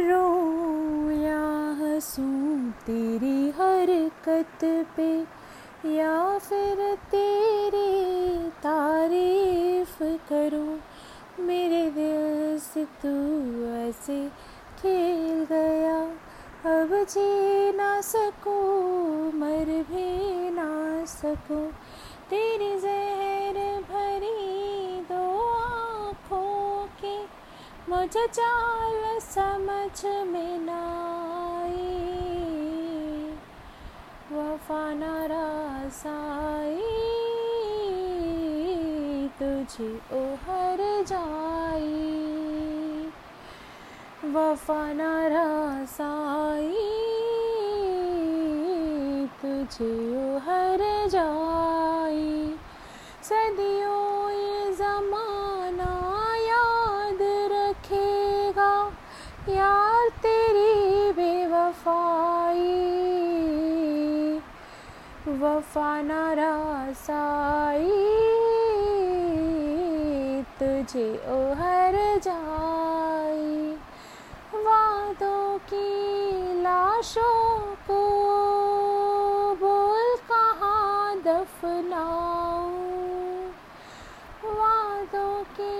रो या हंसूं तेरी हरकत पे, या फिर तेरी तारीफ़ करूँ, मेरे दिल से तू ऐसे खेल गया, अब जी ना सकूँ, मर भी ना सकूँ, तेरी जहर भरी दो आँखों की, मुझे चाल समझ में ना आई वफा नारासाई तुझे ओ हर जाई वफा नारासाई तुझे ओ हर जाई सदियों ये जमाना याद रखेगा। यार तेरी बेवफाई। वफा नारासाई तुझे ओ हर जाई। वादों की लाशों को बोल कहाँ दफनाऊं? वादों की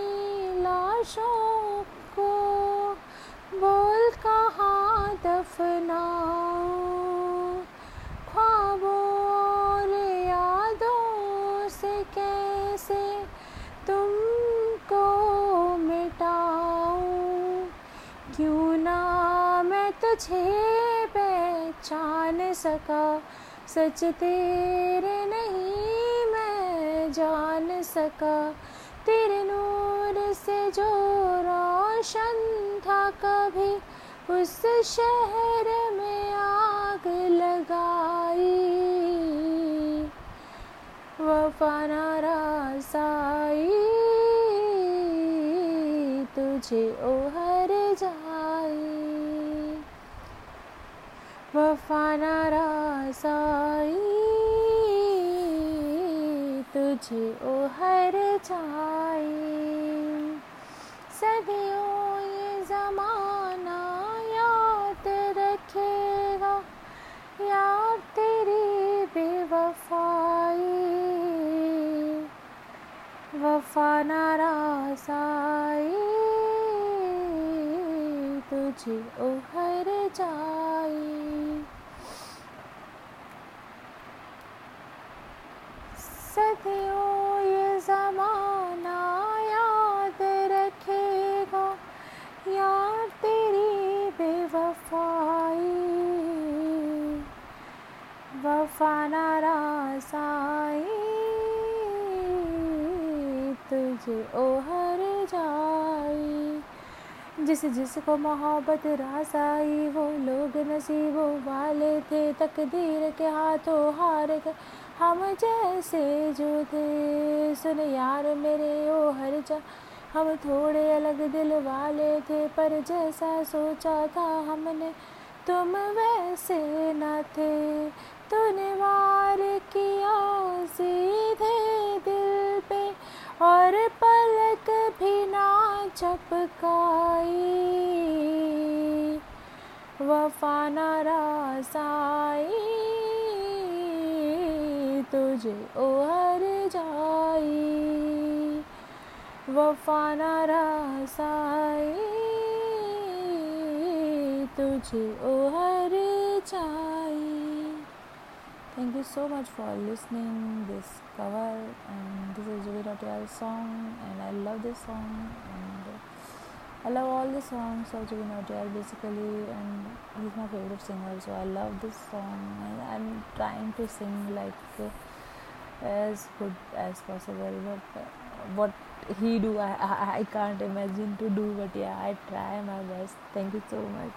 लाशों को बोल कहाँ दफनाऊं ख्वाबों और यादों से कैसे तुमको मिटाऊं? क्यों ना मैं तुझे पहचान सका? सच तेरे नहीं मैं जान सका। तेरे नूर से जो रोशन था कभी उस शहर में आग लगाई। वफा नारासाई तुझे ओ हर जाई। वफा नारासाई तुझे ओ हर जाई। सदियों ये जमाना नारासाई तुझे हर जाई सदियों ये जमाना याद रखेगा, यार तेरी बेवफाई। वफा तुझे ओ जाई जिस जिसको मोहब्बत रास आई, वो लोग नसीबों वाले थे। तकदीर के हाथों हार कर हम जैसे जो थे सुन यार मेरे, ओ हर जा। हम थोड़े अलग दिल वाले थे, पर जैसा सोचा था हमने, तुम वैसे न थे। तूने वार किया सीधे दिल पे, और ना चपकाई वफा नारासाई तुझे ओ हर जाई वफा नारासाई तुझे ओ हर जाई so much for listening this cover and this is Jubi Nautiyal's song and I love this song and I love all the songs of Jubi Nautiyal basically and he's my favorite singer so I love this song. I'm trying to sing like as good as possible but what he do I, I I can't imagine to do but yeah I try my best. Thank you so much